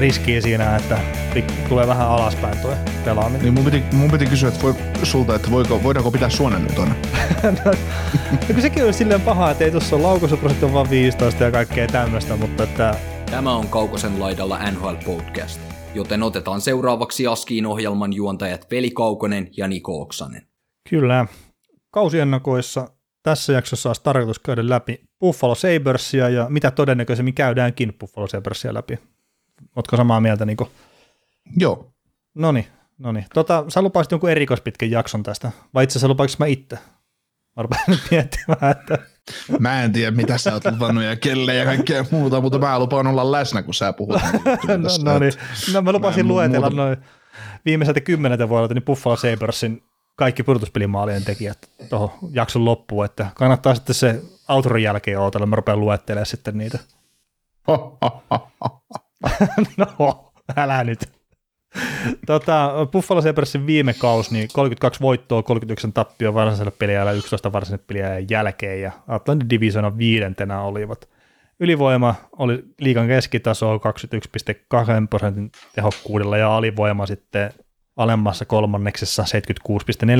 riskiä siinä, että tulee vähän alaspäin tuo pelaaminen? Niin mun piti, mun piti kysyä että voi, sulta, että voiko, voidaanko pitää suonen nyt on? no, sekin on silleen paha, että ei tuossa ole laukaisuprosentti on vaan 15 ja kaikkea tämmöistä, mutta että... Tämä on Kaukosen laidalla NHL Podcast, joten otetaan seuraavaksi Askiin ohjelman juontajat Veli Kaukonen ja Niko Oksanen. Kyllä. Kausiennakoissa tässä jaksossa olisi tarkoitus käydä läpi Buffalo Sabersia ja mitä todennäköisemmin käydäänkin Buffalo Sabersia läpi. Oletko samaa mieltä, Niko? Joo. No niin, no niin. Tota, sä lupasit jonkun erikoispitkän jakson tästä, vai itse asiassa lupaiko mä itse? Mä rupean nyt miettimään, että... Mä en tiedä, mitä sä oot luvannut ja kelle ja kaikkea muuta, mutta mä lupaan olla läsnä, kun sä puhut. no, no niin, no mä lupasin mä luetella muuta. noin viimeiseltä kymmeneltä vuodelta niin Buffalo Sabersin kaikki pudotuspelimaalien tekijät tuohon jakson loppuun, että kannattaa sitten se autorin jälkeen odotella, mä rupean luettelemaan sitten niitä. no, älä nyt. tota, Buffalo Sabersin viime kausi, niin 32 voittoa, 39 tappioa varsinaisella peliajalla, 11 varsinaisella peliajan jälkeen, ja Atlantin Divisiona viidentenä olivat. Ylivoima oli liikan keskitaso 21,2 prosentin tehokkuudella, ja alivoima sitten alemmassa kolmanneksessa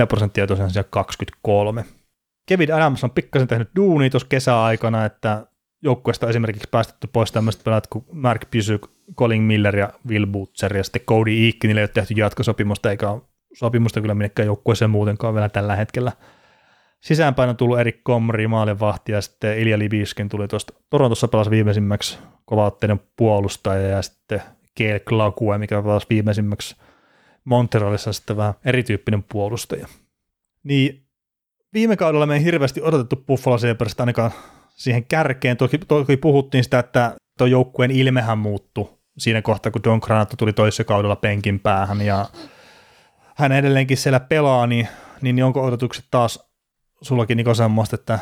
76,4 prosenttia, tosiaan siellä 23. Kevin Adams on pikkasen tehnyt duuni tuossa kesäaikana, että joukkueesta esimerkiksi päästetty pois tämmöiset pelaat kuin Mark Pysyk, Colin Miller ja Will Butcher ja sitten Cody Eakin, ei ole tehty jatkosopimusta eikä sopimusta kyllä minnekään joukkueeseen muutenkaan vielä tällä hetkellä. Sisäänpäin on tullut Erik Komri, maalevahti ja sitten Ilja Libiskin tuli tuosta Torontossa pelasi viimeisimmäksi kovaotteinen puolustaja ja sitten Keel Klakue, mikä pelasi viimeisimmäksi Montrealissa sitten vähän erityyppinen puolustaja. Niin viime kaudella me ei hirveästi odotettu Buffalo Sabresista ainakaan siihen kärkeen. Toki, toki puhuttiin sitä, että tuo joukkueen ilmehän muuttui siinä kohtaa, kun Don Granato tuli toisessa kaudella penkin päähän ja hän edelleenkin siellä pelaa, niin, niin onko odotukset taas sullakin Niko semmoista, että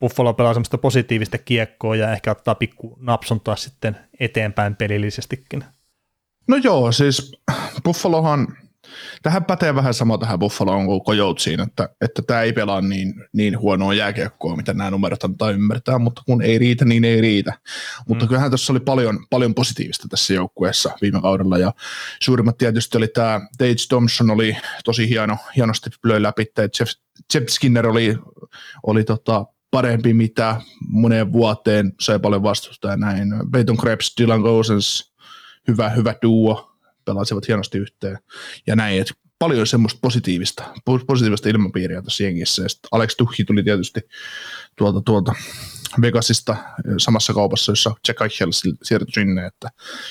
Buffalo pelaa semmoista positiivista kiekkoa ja ehkä ottaa pikku napsontaa sitten eteenpäin pelillisestikin? No joo, siis Buffalohan – Tähän pätee vähän sama tähän Buffaloon kuin Coyotesiin, että, että tämä ei pelaa niin, niin huonoa jääkiekkoa, mitä nämä numerot antaa ymmärtää, mutta kun ei riitä, niin ei riitä. Mutta mm. kyllähän tässä oli paljon, paljon positiivista tässä joukkueessa viime kaudella, ja suurimmat tietysti oli tämä Tage Thompson oli tosi hieno, hienosti löi läpi, Jeff, Jeff Skinner oli, oli tota, parempi mitä moneen vuoteen, sai paljon vastusta ja näin. Peyton Krebs, Dylan Gosens, hyvä, hyvä duo, pelasivat hienosti yhteen ja näin, että paljon semmoista positiivista, positiivista ilmapiiriä tässä jengissä. Ja Alex Tuhi tuli tietysti tuolta, tuolta Vegasista samassa kaupassa, jossa Jack Eichel siirtyi sinne. Että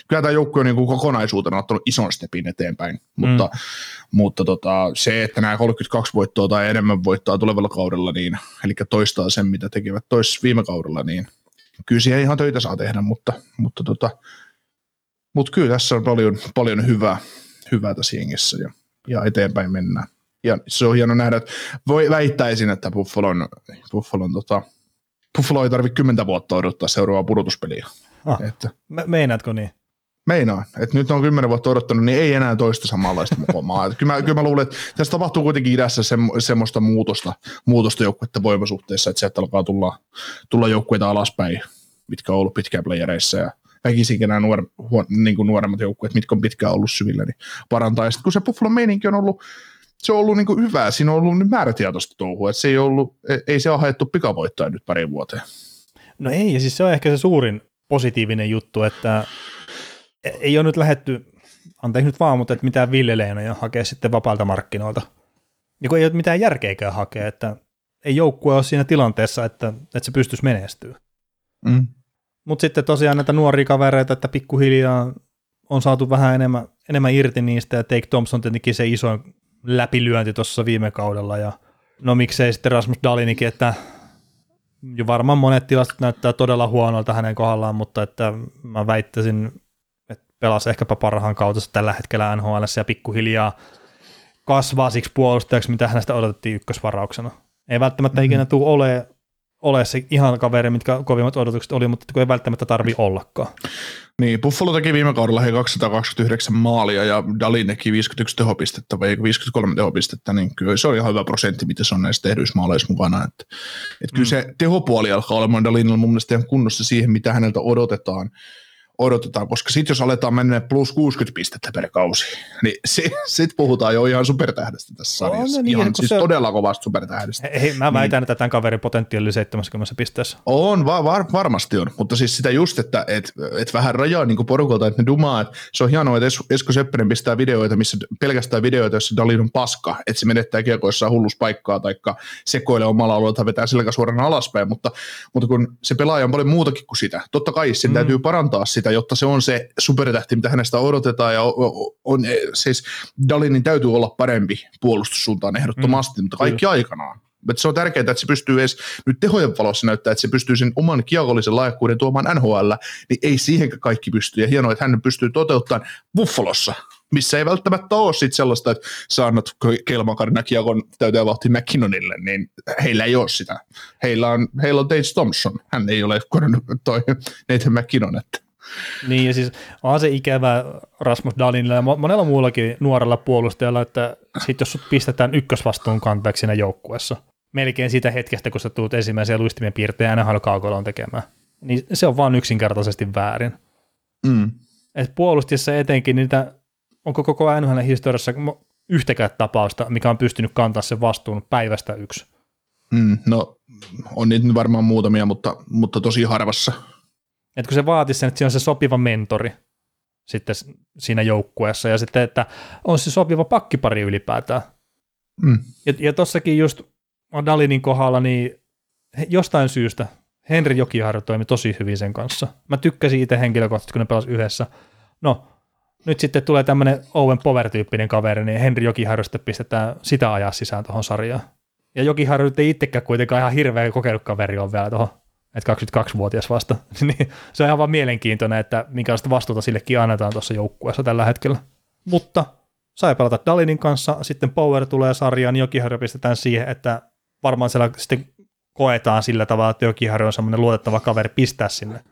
kyllä tämä joukkue on niin kokonaisuutena ottanut ison stepin eteenpäin, mutta, mm. mutta tota, se, että nämä 32 voittoa tai enemmän voittaa tulevalla kaudella, niin, eli toistaa sen, mitä tekevät tois viime kaudella, niin kyllä siihen ihan töitä saa tehdä, mutta, mutta tota, mutta kyllä tässä on paljon, paljon hyvää, hyvää tässä jengissä ja, ja eteenpäin mennään. Ja se on hieno nähdä, että voi väittäisin, että Buffalon, Buffalon tota, Buffalo ei tarvitse kymmentä vuotta odottaa seuraavaa pudotuspeliä. Ah, että, me, meinaatko niin? Meinaan, että nyt on kymmenen vuotta odottanut, niin ei enää toista samanlaista mukomaa. kyllä, mä, kyllä mä luulen, että tässä tapahtuu kuitenkin idässä se, semmoista muutosta, muutosta joukkuetta voimasuhteessa, että sieltä alkaa tulla, tulla joukkueita alaspäin, mitkä on ollut pitkään playereissa ja väkisinkin nämä nuor, huon, niin kuin nuoremmat joukkueet, mitkä on pitkään ollut syvillä, niin parantaa. Ja sitten kun se Buffalon meininki on ollut, se on ollut niin kuin hyvää, siinä on ollut nyt määrätietoista touhua, että se ei, ollut, ei se ole haettu pikavoittoa nyt pari vuoteen. No ei, ja siis se on ehkä se suurin positiivinen juttu, että ei ole nyt lähetty, anteeksi nyt vaan, mutta että mitään villeleinoja hakea sitten vapaalta markkinoilta. Ja kun ei ole mitään järkeäkään hakea, että ei joukkue ole siinä tilanteessa, että, että se pystyisi menestyä. Mm. Mutta sitten tosiaan näitä nuoria kavereita, että pikkuhiljaa on saatu vähän enemmän, enemmän irti niistä, ja Take Thompson tietenkin se iso läpilyönti tuossa viime kaudella, ja no miksei sitten Rasmus Dalinikin, että jo varmaan monet tilastot näyttää todella huonolta hänen kohdallaan, mutta että mä väittäisin, että pelasi ehkäpä parhaan kautta tällä hetkellä NHL ja pikkuhiljaa kasvaa siksi puolustajaksi, mitä hänestä odotettiin ykkösvarauksena. Ei välttämättä mm-hmm. ikinä tule ole ole se ihan kaveri, mitkä kovimmat odotukset oli, mutta kun ei välttämättä tarvi ollakaan. Niin, Buffalo teki viime kaudella he 229 maalia ja Dalin teki 51 tehopistettä vai 53 tehopistettä, niin kyllä se on ihan hyvä prosentti, mitä se on näissä tehdyissä maaleissa mukana. Että, että kyllä mm. se tehopuoli alkaa olemaan Dalinilla mun mielestä ihan kunnossa siihen, mitä häneltä odotetaan odotetaan, koska sitten jos aletaan mennä plus 60 pistettä per kausi, niin sitten sit puhutaan jo ihan supertähdestä tässä sarjassa. No, niin, ihan siis se... todella kovasta supertähdestä. Hei, mä väitän, niin. että tämän kaverin potentiaali oli 70 pisteessä. On, va- var- varmasti on, mutta siis sitä just, että et, et vähän rajaa niin porukalta, että ne dumaa, että se on hienoa, että Esko Seppänen pistää videoita, missä pelkästään videoita, jossa Dalin on paska, että se menettää kiekoissa hulluspaikkaa tai sekoilee omalla alueella tai vetää suorana alaspäin, mutta, mutta kun se pelaaja on paljon muutakin kuin sitä, totta kai sen mm. täytyy parantaa sitä, jotta se on se supertähti, mitä hänestä odotetaan, ja on, on, siis Dalinin täytyy olla parempi puolustussuuntaan ehdottomasti, mm, mutta kaikki kyllä. aikanaan. Mutta se on tärkeää, että se pystyy edes nyt tehojen valossa näyttää, että se pystyy sen oman kiekollisen lahjakkuuden tuomaan NHL, niin ei siihen kaikki pysty. Ja hienoa, että hän pystyy toteuttamaan Buffalossa, missä ei välttämättä ole sit sellaista, että sä annat kelmakarina kiekon täyteen vauhti McKinnonille, niin heillä ei ole sitä. Heillä on, heillä on Tate Thompson, hän ei ole toi Nathan McKinnon, että niin, ja siis on se ikävä Rasmus Dalinilla ja monella muullakin nuorella puolustajalla, että sit jos sut pistetään ykkösvastuun kantajaksi siinä joukkueessa, melkein siitä hetkestä, kun sä tuut ensimmäisiä luistimien piirtejä NHL tekemään, niin se on vaan yksinkertaisesti väärin. Mm. Et puolustissa etenkin niitä, onko koko NHL historiassa yhtäkään tapausta, mikä on pystynyt kantaa sen vastuun päivästä yksi? Mm, no on niitä varmaan muutamia, mutta, mutta tosi harvassa. Että kun se vaatisi sen, että siinä on se sopiva mentori sitten siinä joukkueessa ja sitten, että on se sopiva pakkipari ylipäätään. Mm. Ja, ja tossakin just Dalinin kohdalla, niin jostain syystä Henri Jokiharju toimi tosi hyvin sen kanssa. Mä tykkäsin itse henkilökohtaisesti, kun ne pelasivat yhdessä. No, nyt sitten tulee tämmöinen Owen Power-tyyppinen kaveri, niin Henri Jokiharju sitten pistetään sitä ajaa sisään tuohon sarjaan. Ja Jokiharju ei itsekään kuitenkaan ihan hirveä kokenut kaveri on vielä tuohon että 22-vuotias vasta, niin se on ihan vaan mielenkiintoinen, että minkälaista vastuuta sillekin annetaan tuossa joukkueessa tällä hetkellä. Mutta sai pelata Dalinin kanssa, sitten Power tulee sarjaan, niin Jokiharjo pistetään siihen, että varmaan siellä sitten koetaan sillä tavalla, että Jokiharjo on semmoinen luotettava kaveri pistää sinne.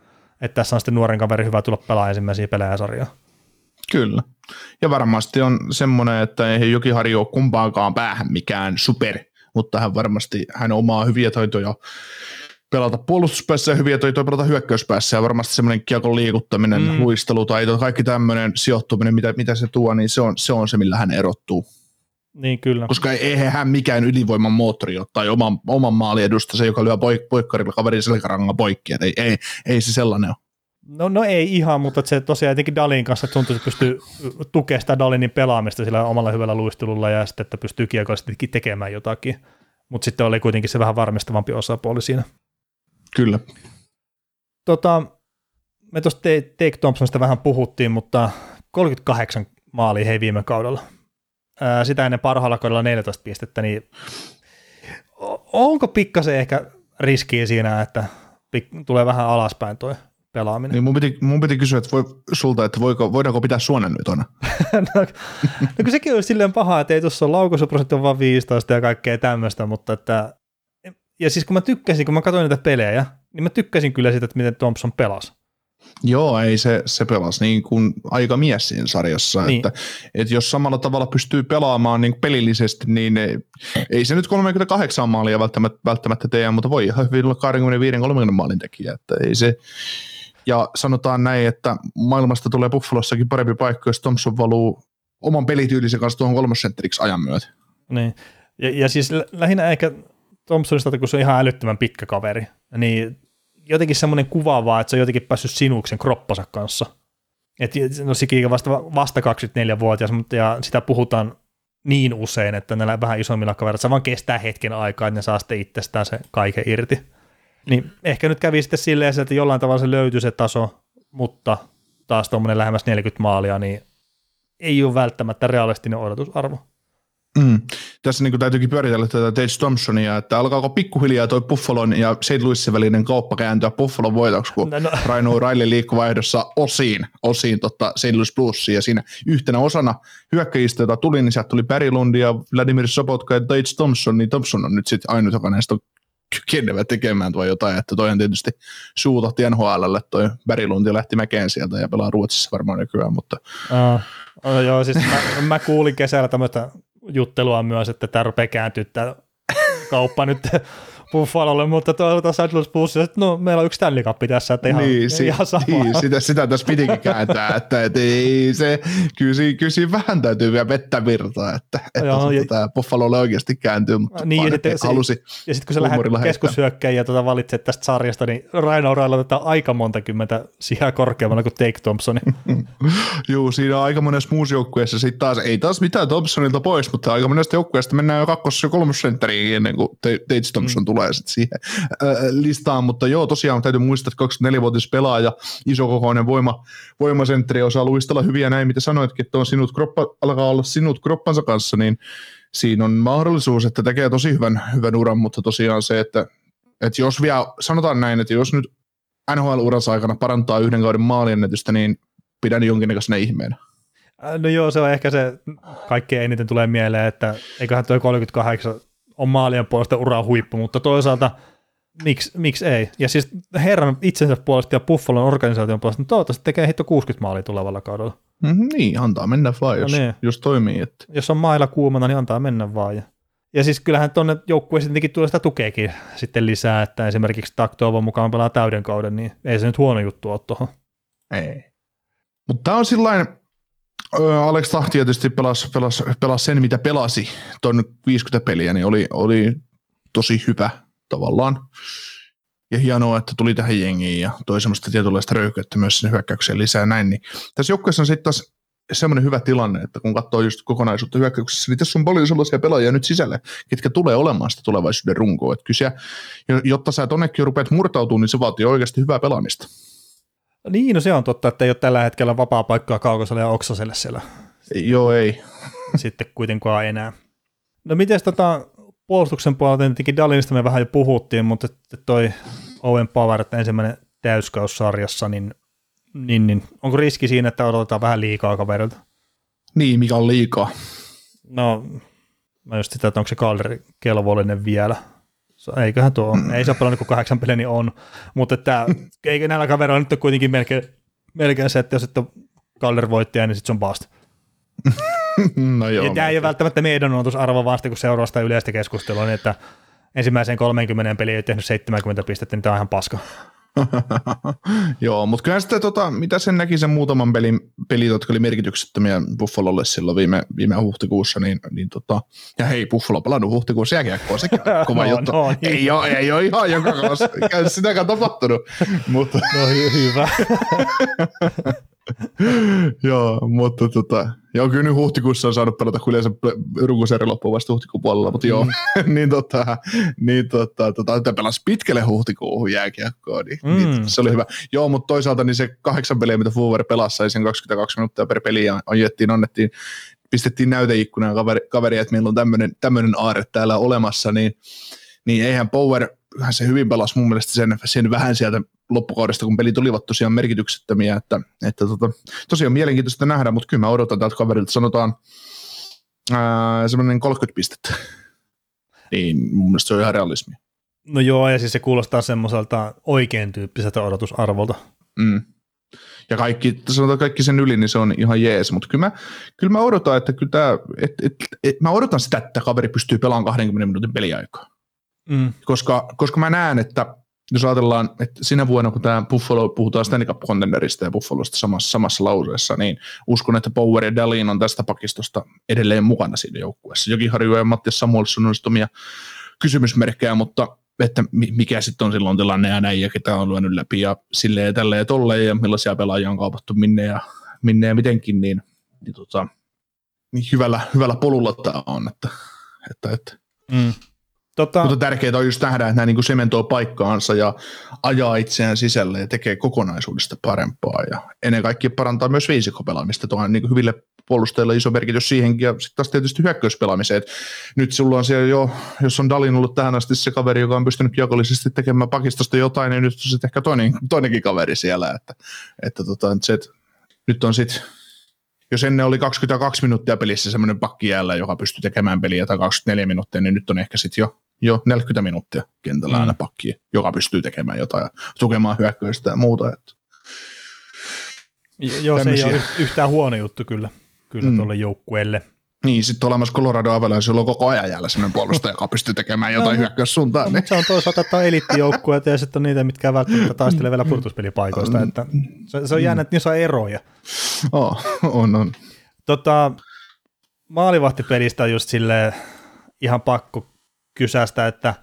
Että tässä on sitten nuoren kaveri hyvä tulla pelaamaan ensimmäisiä pelejä sarjaa. Kyllä. Ja varmasti on semmoinen, että ei Jokiharjo ole kumpaankaan päähän mikään super, mutta hän varmasti, hän omaa hyviä taitoja pelata puolustuspäässä ja hyviä toi pelata hyökkäyspäässä ja varmasti semmoinen kiekon liikuttaminen, mm. luistelu tai kaikki tämmöinen sijoittuminen, mitä, mitä se tuo, niin se on, se on se, millä hän erottuu. Niin kyllä. Koska eihän hän mikään ydinvoiman moottori ole tai oman, oman maalin edusta se, joka lyö poik- poikkarilla kaverin selkärangan poikki, ei, ei, ei se sellainen ole. No, no ei ihan, mutta se tosiaan jotenkin Dalin kanssa, että tuntuu, että pystyy tukemaan sitä Dalinin pelaamista sillä omalla hyvällä luistelulla ja sitten, että pystyy kiekollisesti tekemään jotakin. Mutta sitten oli kuitenkin se vähän varmistavampi osapuoli siinä. Kyllä. Tota, me tuosta Take Thompsonista vähän puhuttiin, mutta 38 maalia hei viime kaudella. Ää, sitä ennen parhaalla kaudella 14 pistettä, niin onko pikkasen ehkä riskiä siinä, että pik- tulee vähän alaspäin tuo pelaaminen? Niin mun, piti, mun piti kysyä että voi, sulta, että voiko, voidaanko pitää suonen nyt on? no, no kun sekin on silleen paha, että ei tuossa ole laukaisuprosentti on vaan 15 ja kaikkea tämmöistä, mutta että ja siis kun mä tykkäsin, kun mä katsoin niitä pelejä, niin mä tykkäsin kyllä siitä, että miten Thompson pelasi. Joo, ei se, se pelasi niin kuin aika mies siinä sarjassa, niin. että, että jos samalla tavalla pystyy pelaamaan niin pelillisesti, niin ei, ei se nyt 38 maalia välttämättä, välttämättä tee, mutta voi ihan hyvin olla 25-30 maalin tekijä, että ei se, ja sanotaan näin, että maailmasta tulee Buffalossakin parempi paikka, jos Thompson valuu oman pelityylisen kanssa tuohon kolmosentteriksi ajan myötä. Niin, ja, ja siis lähinnä ehkä Thompsonista, kun se on ihan älyttömän pitkä kaveri, niin jotenkin semmoinen kuvaavaa, että se on jotenkin päässyt sinuksen kroppansa kanssa. Et, no Sikiikä vasta, vasta 24-vuotias, mutta ja sitä puhutaan niin usein, että näillä vähän isommilla kavereilla se vaan kestää hetken aikaa, että ne saa sitten itsestään se kaiken irti. Niin ehkä nyt kävi sitten silleen, että jollain tavalla se löytyy se taso, mutta taas tuommoinen lähemmäs 40 maalia, niin ei ole välttämättä realistinen odotusarvo. Mm. Tässä niin täytyykin pyöritellä tätä Tate Thompsonia, että alkaako pikkuhiljaa toi Buffalon ja St. Louisin välinen kauppa kääntyä Buffalon voitoksi, kun no, no. Raino Raili liikkuvaihdossa osiin, osiin tota St. Louis Bluesia ja siinä yhtenä osana hyökkäjistä, jota tuli, niin sieltä tuli Lund ja Vladimir Sobotka ja Tate Thompson, niin Thompson on nyt sitten ainut, joka näistä on kykenevä tekemään tuo jotain, että toihan tietysti suutahti NHLlle, toi Berilundi lähti mäkeen sieltä ja pelaa Ruotsissa varmaan nykyään, mutta... Uh, joo, siis mä, mä, kuulin kesällä tämmöistä juttelua myös, että tämä rupeaa kääntyä tämä kauppa nyt Buffalolle, mutta tuolta St. Louis Blues, että no meillä on yksi Stanley Cup tässä, että ihan, niin, si- ihan sama. Niin, sitä, sitä tässä pitikin kääntää, että, että ei se, kyllä, kyllä vähän täytyy vielä vettä virtaa, että, että Joo, ja, tämä Buffalolle oikeasti kääntyy, mutta niin, vaan, ja, sitten, halusi ja sitten kun sä lähdet keskushyökkäjiä tuota valitset tästä sarjasta, niin Raino Railla otetaan aika monta kymmentä sijaa korkeammalla kuin Take Thompson. Joo, siinä on aika monessa muussa joukkueessa sitten taas, ei taas mitään Thompsonilta pois, mutta aika monesta joukkueesta mennään jo kakkos- ja kolmosentteriin ennen kuin Tate Thompson mm. tulee tulee sitten siihen äh, listaan, mutta joo, tosiaan täytyy muistaa, että 24-vuotias pelaaja, isokokoinen voima, voimasentteri osaa luistella hyviä näin, mitä sanoitkin, että on sinut kroppa, alkaa olla sinut kroppansa kanssa, niin siinä on mahdollisuus, että tekee tosi hyvän, hyvän uran, mutta tosiaan se, että, että jos vielä, sanotaan näin, että jos nyt NHL-uransa aikana parantaa yhden kauden maaliennetystä, niin pidän jonkinnäköisenä ihmeenä. No joo, se on ehkä se kaikkein eniten tulee mieleen, että eiköhän tuo 38 on maalien puolesta uran huippu, mutta toisaalta miksi, miksi ei? Ja siis herran itsensä puolesta ja Buffalon organisaation puolesta, niin toivottavasti tekee hitto 60 maalia tulevalla kaudella. Mm-hmm, niin, antaa mennä vaan, jos, no niin. jos toimii. Että. Jos on mailla kuumana, niin antaa mennä vaan. Ja, ja siis kyllähän tuonne joukkueeseen tietenkin tulee sitä tukeekin sitten lisää, että esimerkiksi Taktovan mukaan pelaa täyden kauden, niin ei se nyt huono juttu ole tuohon. Ei. Mutta tämä on sillain, Alex Tahti tietysti pelasi, pelasi, pelasi sen, mitä pelasi tuon 50 peliä, niin oli, oli tosi hyvä tavallaan. Ja hienoa, että tuli tähän jengiin ja toi semmoista tietynlaista röyhkeyttä myös sen hyökkäykseen lisää näin. Niin tässä joukkueessa on sitten taas semmoinen hyvä tilanne, että kun katsoo just kokonaisuutta hyökkäyksessä, niin tässä on paljon sellaisia pelaajia nyt sisälle, ketkä tulee olemaan sitä tulevaisuuden runkoa. Että kyse, jotta sä tonnekin rupeat murtautumaan, niin se vaatii oikeasti hyvää pelaamista. Niin, no se on totta, että ei ole tällä hetkellä vapaa paikkaa Kaukoselle ja Oksaselle siellä. Joo, ei. Sitten kuitenkaan enää. No miten tota, puolustuksen puolelta tietenkin Dalinista me vähän jo puhuttiin, mutta toi Owen Power, että ensimmäinen täyskaus sarjassa, niin, niin, niin onko riski siinä, että odotetaan vähän liikaa kaverilta? Niin, mikä on liikaa? No, mä just sitä, että onko se kalderi kelvollinen vielä eiköhän tuo, ei se ole pelannut kuin kahdeksan peliä, niin on, mutta että, eikö näillä kavereilla nyt ole kuitenkin melkein, melkein se, että jos et ole Kaller voittaja, niin sitten se on bust. no joo. Ja tämä ei ole välttämättä meidän odotusarvo vasta, kun seuraa sitä yleistä keskustelua, niin että ensimmäiseen 30 peliä ei tehnyt 70 pistettä, niin tämä on ihan paska. Joo, mutta kyllä sitten, tota, mitä sen näki sen muutaman pelin, peli, jotka oli merkityksettömiä Buffalolle silloin viime, viime huhtikuussa, niin, niin tota, ja hei, Buffalo pelannut huhtikuussa jääkiekkoa, sekin on kova no, juttu. No, niin. ei, ole, ei ole ihan joka kanssa, sitäkään tapahtunut. mutta. No hyvä. joo, mutta tota, joo, kyllä nyt huhtikuussa on saanut pelata, kun yleensä runkosarja loppuu vasta huhtikuun puolella, mutta joo, mm. niin, tota, niin tota, tota, pelasi pitkälle huhtikuuhun jääkiekkoon, niin, niin mm. niin, se oli hyvä. Joo, mutta toisaalta niin se kahdeksan peliä, mitä Foover pelasi, sai sen 22 minuuttia per peli ja ajettiin, annettiin, pistettiin näyteikkunaan kaveri, kaveri että meillä on tämmöinen aare täällä olemassa, niin, niin eihän Power hän se hyvin pelasi mun mielestä sen, sen vähän sieltä loppukaudesta, kun pelit olivat tosiaan merkityksettömiä, että, että tota, tosiaan mielenkiintoista nähdä, mutta kyllä mä odotan tältä kaverilta, sanotaan ää, semmoinen 30 pistettä. Niin mun mielestä se on ihan realismi. No joo, ja siis se kuulostaa semmoiselta oikein tyyppiseltä odotusarvolta. Mm. Ja kaikki, sanotaan kaikki sen yli, niin se on ihan jees, mutta kyllä mä, kyllä mä odotan, että kyllä tämä, et, et, et, mä odotan sitä, että kaveri pystyy pelaamaan 20 minuutin peliaikaa. Mm. Koska, koska mä näen, että jos ajatellaan, että sinä vuonna, kun tämä Buffalo, puhutaan Stanley Cup Contenderista ja Buffalosta samassa, samassa lauseessa, niin uskon, että Power ja Dalin on tästä pakistosta edelleen mukana siinä joukkueessa. Jokin Harju ja Mattias Samuelson on omia kysymysmerkkejä, mutta että mikä sitten on silloin tilanne ja näin, ja ketä on lyönyt läpi ja silleen ja tälleen ja tolleen, ja millaisia pelaajia on kaupattu minne ja, minne ja mitenkin, niin, niin, tota, niin hyvällä, hyvällä polulla tämä on, että, että, että mm. Tota... Mutta tärkeää on just nähdä, että nämä niin sementoi paikkaansa ja ajaa itseään sisälle ja tekee kokonaisuudesta parempaa. Ja ennen kaikkea parantaa myös viisikkopelaamista. Tuo on niin hyville puolustajille iso merkitys siihenkin. Ja sitten taas tietysti hyökkäyspelaamiseen. nyt sulla on siellä jo, jos on Dalin ollut tähän asti se kaveri, joka on pystynyt jakollisesti tekemään pakistosta jotain, niin nyt on sitten ehkä toinen, toinenkin kaveri siellä. Että, että tota, se, että nyt on sitten jos ennen oli 22 minuuttia pelissä semmoinen pakki jäällä, joka pystyi tekemään peliä tai 24 minuuttia, niin nyt on ehkä sitten jo jo 40 minuuttia kentällä mm. aina pakki, joka pystyy tekemään jotain ja tukemaan hyökkäystä ja muuta. Että. Joo, Tämmöisiä. se ei ole yhtään huono juttu kyllä, kyllä mm. tuolle joukkueelle. Niin, sitten olemassa Colorado Avalanche, on koko ajan jäällä sellainen puolustaja, joka pystyy tekemään jotain no, hyökkäyssuuntaan. No, niin. Se on toisaalta että on eliittijoukkueita ja sitten on niitä, mitkä välttämättä taistelee vielä purtuspelipaikoista. Että se, se on jännä, että niissä on eroja. Oh, on, on. Tota, maalivahtipelistä on just silleen ihan pakko kysästä, että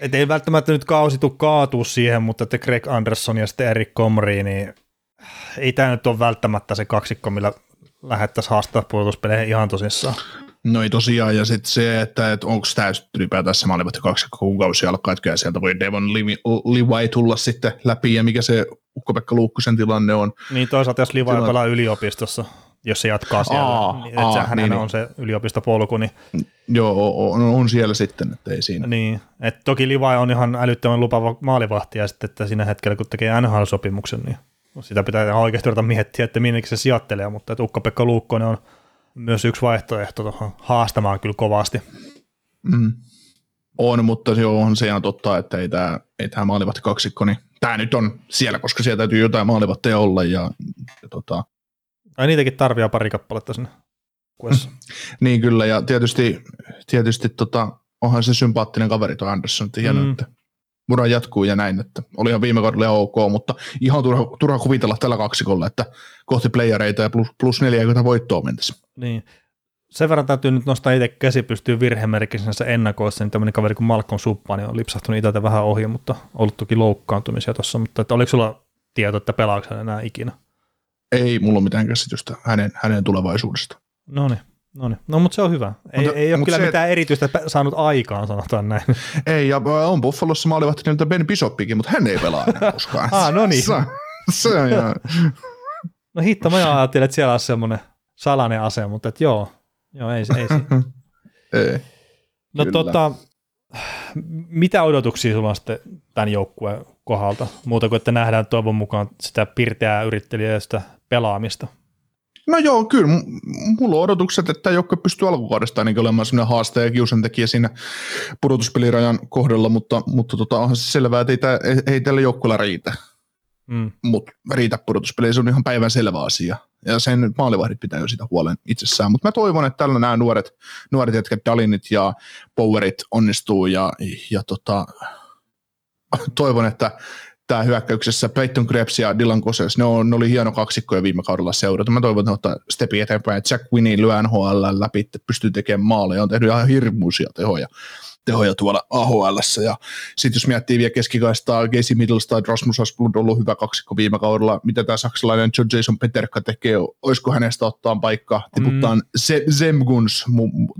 et ei välttämättä nyt kausi tule kaatua siihen, mutta että Greg Anderson ja sitten Erik Komri, niin ei tämä nyt ole välttämättä se kaksikko, millä lähettäisiin haastaa puolustuspeleihin ihan tosissaan. No ei tosiaan, ja sitten se, että, että onko tämä ylipäätään se maalivat kaksi kuukausia alkaa, että sieltä voi Devon Levi tulla sitten läpi, ja mikä se Ukko-Pekka Luukkusen tilanne on. Niin toisaalta, jos Tilanne... pelaa yliopistossa, jos se jatkaa siellä, aa, niin, aa, että niin, on niin. se yliopistopolku. Niin... Joo, on, on, siellä sitten, että ei siinä. Niin, että toki Levi on ihan älyttömän lupava maalivahti, ja sitten että siinä hetkellä, kun tekee NHL-sopimuksen, niin sitä pitää ihan oikeasti ruveta miettiä, että minne se sijoittelee, mutta että Ukko-Pekka Luukkonen on myös yksi vaihtoehto tuohon haastamaan kyllä kovasti. Mm. On, mutta se on se ihan totta, että ei tämä, ei tämä maalivahti kaksikko, niin tämä nyt on siellä, koska siellä täytyy jotain maalivahteja olla. Ja, ja tota... Ai niitäkin tarvii pari kappaletta sinne kuessa. niin kyllä, ja tietysti, tietysti tota, onhan se sympaattinen kaveri tuo Anderson, että hieno, mm. että ura jatkuu ja näin, että oli ihan viime kaudella ok, mutta ihan turha, turha kuvitella tällä kaksikolla, että kohti playereita ja plus, plus 40 voittoa mentäisi. Niin. Sen verran täytyy nyt nostaa itse käsi pystyy virhemerkissä ennakoissa, niin tämmöinen kaveri kuin Malcolm Suppa niin on lipsahtunut itseltä vähän ohi, mutta ollut toki loukkaantumisia tuossa, mutta että oliko sulla tieto, että pelaako enää ikinä? Ei mulla mitään käsitystä hänen, hänen tulevaisuudesta. No niin. No niin, no mutta se on hyvä. Ei, mutta, ei ole kyllä se, mitään erityistä saanut aikaan, sanotaan näin. Ei, ja on Buffalossa maalivahti nimeltä Ben Bishoppikin, mutta hän ei pelaa enää koskaan. ah, no niin. Se, se on ihan... No hitto, mä ajattelin, että siellä on semmoinen salainen ase, mutta että joo, joo ei, ei, ei. ei No kyllä. tota, mitä odotuksia sulla on sitten tämän joukkueen kohdalta, muuta kuin että nähdään toivon mukaan sitä pirteää yrittelijästä pelaamista? No joo, kyllä. Mulla on odotukset, että joukko pystyy alkukaudesta ainakin olemaan sellainen haaste ja kiusantekijä siinä pudotuspelirajan kohdalla, mutta, mutta tota, onhan se selvää, että ei, tää, ei, ei tällä joukkueella riitä. Mm. Mutta riitä pudotuspeliä, se on ihan päivän selvä asia. Ja sen maalivahdit pitää jo sitä huolen itsessään. Mutta mä toivon, että tällä nämä nuoret, nuoret jätkät, Dalinit ja Powerit onnistuu ja, ja tota, toivon, että tämä hyökkäyksessä Peyton Krebs ja Dylan Koses, ne, on, ne oli hieno kaksikko jo viime kaudella seurata. Mä toivon, että ottaa stepi eteenpäin. Jack Winnie lyö NHL läpi, että pystyy tekemään maaleja, on tehnyt ihan hirmuisia tehoja tehoja tuolla AHL. Ja sitten jos miettii vielä keskikaistaa, Casey Middlestad, Rasmus Asplund on ollut hyvä kaksikko viime kaudella. Mitä tämä saksalainen John Jason Peterka tekee? Olisiko hänestä ottaa paikka? Tiputtaa mm. Zemguns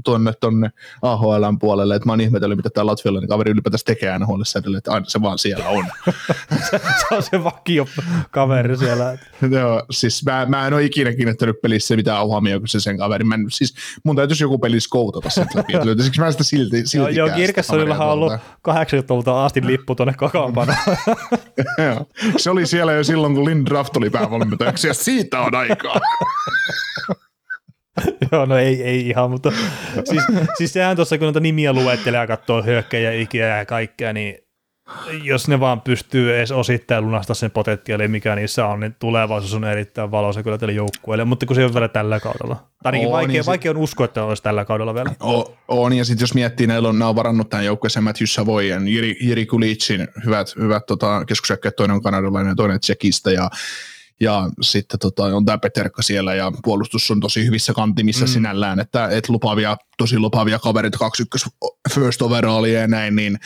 tuonne, tuonne AHLn puolelle. Et mä oon ihmetellyt, mitä tämä latvialainen kaveri ylipäätänsä tekee NHL edelleen, että aina se vaan siellä on. se, se, on se vakio kaveri siellä. Joo, siis mä, mä en ole ikinä kiinnittänyt pelissä mitään auhamia kuin se sen kaveri. Mä en, siis mun täytyisi joku peli skoutata sen läpi, löytäisikö mä sitä silti, silti joo, Kirkessonillahan on ollut 80-luvulta asti lippu tuonne kokoonpanoon. se oli siellä jo silloin, kun Lindraft oli päävalmentajaksi, ja siitä on aikaa. Joo, no ei, ei ihan, mutta siis, siis sehän tuossa, kun noita nimiä luettelee ja katsoo hyökkäjä, ikiä ja kaikkea, niin jos ne vaan pystyy edes osittain lunastaa sen potentiaali, mikä niissä on, niin tulevaisuus on erittäin valoisa kyllä tälle joukkueelle, mutta kun se on vielä tällä kaudella. Tai ainakin vaikea, niin vaikea on uskoa, että olisi tällä kaudella vielä. On, on ja sitten jos miettii, näillä on, nämä on varannut tämän joukkueeseen Matthew Savoyen, Jiri, Jiri Kulicin, hyvät, hyvät tota, keskusjäkkäät, toinen on kanadalainen ja toinen Tsekistä, ja ja sitten tota, on tämä Peterka siellä ja puolustus on tosi hyvissä kantimissa mm. sinällään, että et lupaavia, tosi lupaavia kavereita, kaksi ykkös first overallia ja näin, niin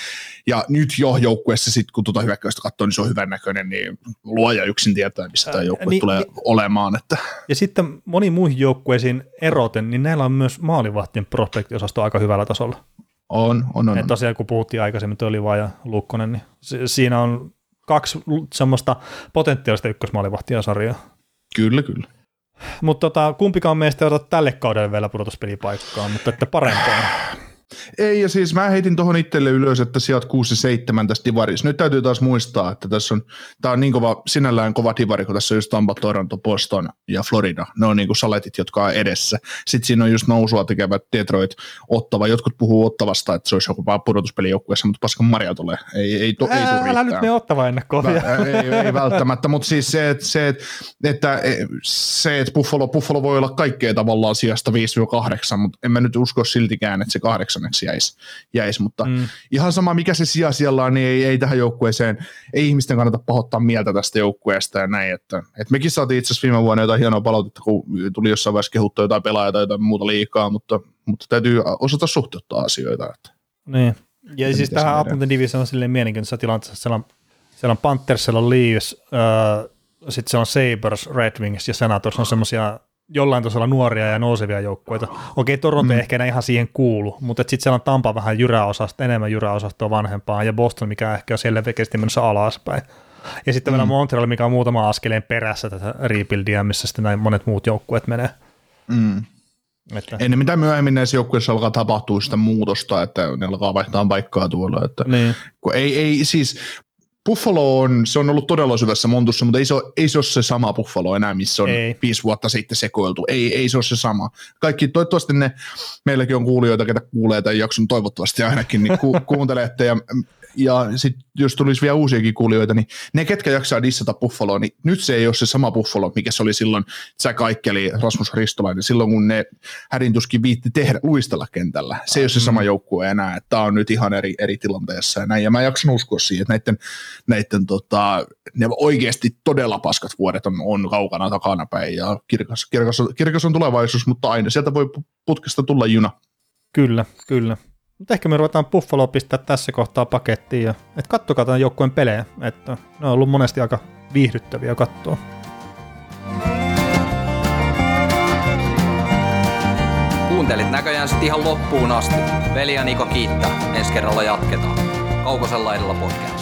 ja nyt jo joukkueessa sitten kun tuota hyökkäystä katsoo, niin se on hyvän näköinen, niin luoja yksin tietää, missä tämä joukkue niin, tulee niin, olemaan. Että. Ja sitten moni muihin joukkueisiin eroten, niin näillä on myös maalivahtien prospektiosasto aika hyvällä tasolla. On, on, on. Et tosiaan kun puhuttiin aikaisemmin, oli ja Lukkonen, niin siinä on kaksi semmoista potentiaalista ykkösmaalivahtia sarjaa. Kyllä, kyllä. Mutta tota, kumpikaan meistä ei ota tälle kaudelle vielä pudotuspelipaikkaa, mutta että parempaa. Ei, ja siis mä heitin tuohon itselle ylös, että sijat 6 ja 7 tässä divarissa. Nyt täytyy taas muistaa, että tässä on, tää on niin kova, sinällään kova divari, kun tässä on just Tampa, Toronto, Boston ja Florida. Ne on niin kuin saletit, jotka on edessä. Sitten siinä on just nousua tekevät Detroit, Ottava. Jotkut puhuu Ottavasta, että se olisi joku pudotuspelijoukkueessa, mutta paskan Maria tulee. Ei, ei, to, ei Älä, älä nyt me Ottava ennakkoon. ei, ei, välttämättä, mutta siis se, että, se, että, että, se, että Buffalo, Buffalo voi olla kaikkea tavallaan sijasta 5-8, mutta en mä nyt usko siltikään, että se kahdeksanneksi jäisi, jäisi. mutta mm. ihan sama mikä se sija siellä on, niin ei, ei tähän joukkueeseen, ei ihmisten kannata pahoittaa mieltä tästä joukkueesta ja näin, että, että mekin saatiin itse asiassa viime vuonna jotain hienoa palautetta, kun tuli jossain vaiheessa kehuttua jotain pelaajaa tai jotain muuta liikaa, mutta, mutta täytyy osata suhteuttaa asioita. Että. Niin. Ja siis tähän Atlantin Division on silleen mielenkiintoisessa tilanteessa, siellä on, siellä on Panthers, siellä on Leafs, äh, sitten se on Sabres, Red Wings ja Senators on semmoisia jollain tasolla nuoria ja nousevia joukkueita. Okei, Toronto mm. ehkä enää ihan siihen kuulu, mutta sitten siellä on Tampa vähän jyräosasta, enemmän jyräosastoa vanhempaa, ja Boston, mikä ehkä on siellä vekeästi menossa alaspäin. Ja sitten mm. meillä on Montreal, mikä on muutama askeleen perässä tätä rebuildia, missä sitten näin monet muut joukkueet menee. Mm. Että. Ennen mitä myöhemmin näissä joukkueissa alkaa tapahtua sitä muutosta, että ne alkaa vaihtaa paikkaa tuolla. Että niin. kun ei, ei, siis Buffalo on, se on ollut todella syvässä montussa, mutta ei se, ole, ei se ole se sama Buffalo enää, missä on ei. viisi vuotta sitten sekoiltu. Ei, ei se ole se sama. Kaikki, toivottavasti ne, meilläkin on kuulijoita, ketä kuulee tämän jakson, toivottavasti ainakin, niin ku, kuuntelette ja ja sitten jos tulisi vielä uusiakin kuulijoita, niin ne, ketkä jaksaa dissata Buffaloa, niin nyt se ei ole se sama Buffalo, mikä se oli silloin Jack Aikkeli, Rasmus Ristolainen, silloin kun ne hädintuskin viitti tehdä, luistella kentällä. Se ei ole se sama mm. joukkue enää, että tämä on nyt ihan eri, eri tilanteessa ja näin. Ja mä jaksan uskoa siihen, että näiden, näiden tota, ne oikeasti todella paskat vuodet on, on kaukana takana päin ja kirkas, kirkas, kirkas on tulevaisuus, mutta aina sieltä voi putkesta tulla juna. Kyllä, kyllä. Mutta ehkä me ruvetaan Buffalo pistää tässä kohtaa pakettiin. Ja, et kattokaa tämän joukkueen pelejä. Että ne on ollut monesti aika viihdyttäviä katsoa. Kuuntelit näköjään sitten ihan loppuun asti. Veli ja Niko kiittää. Ensi kerralla jatketaan. Kaukosella edellä podcast.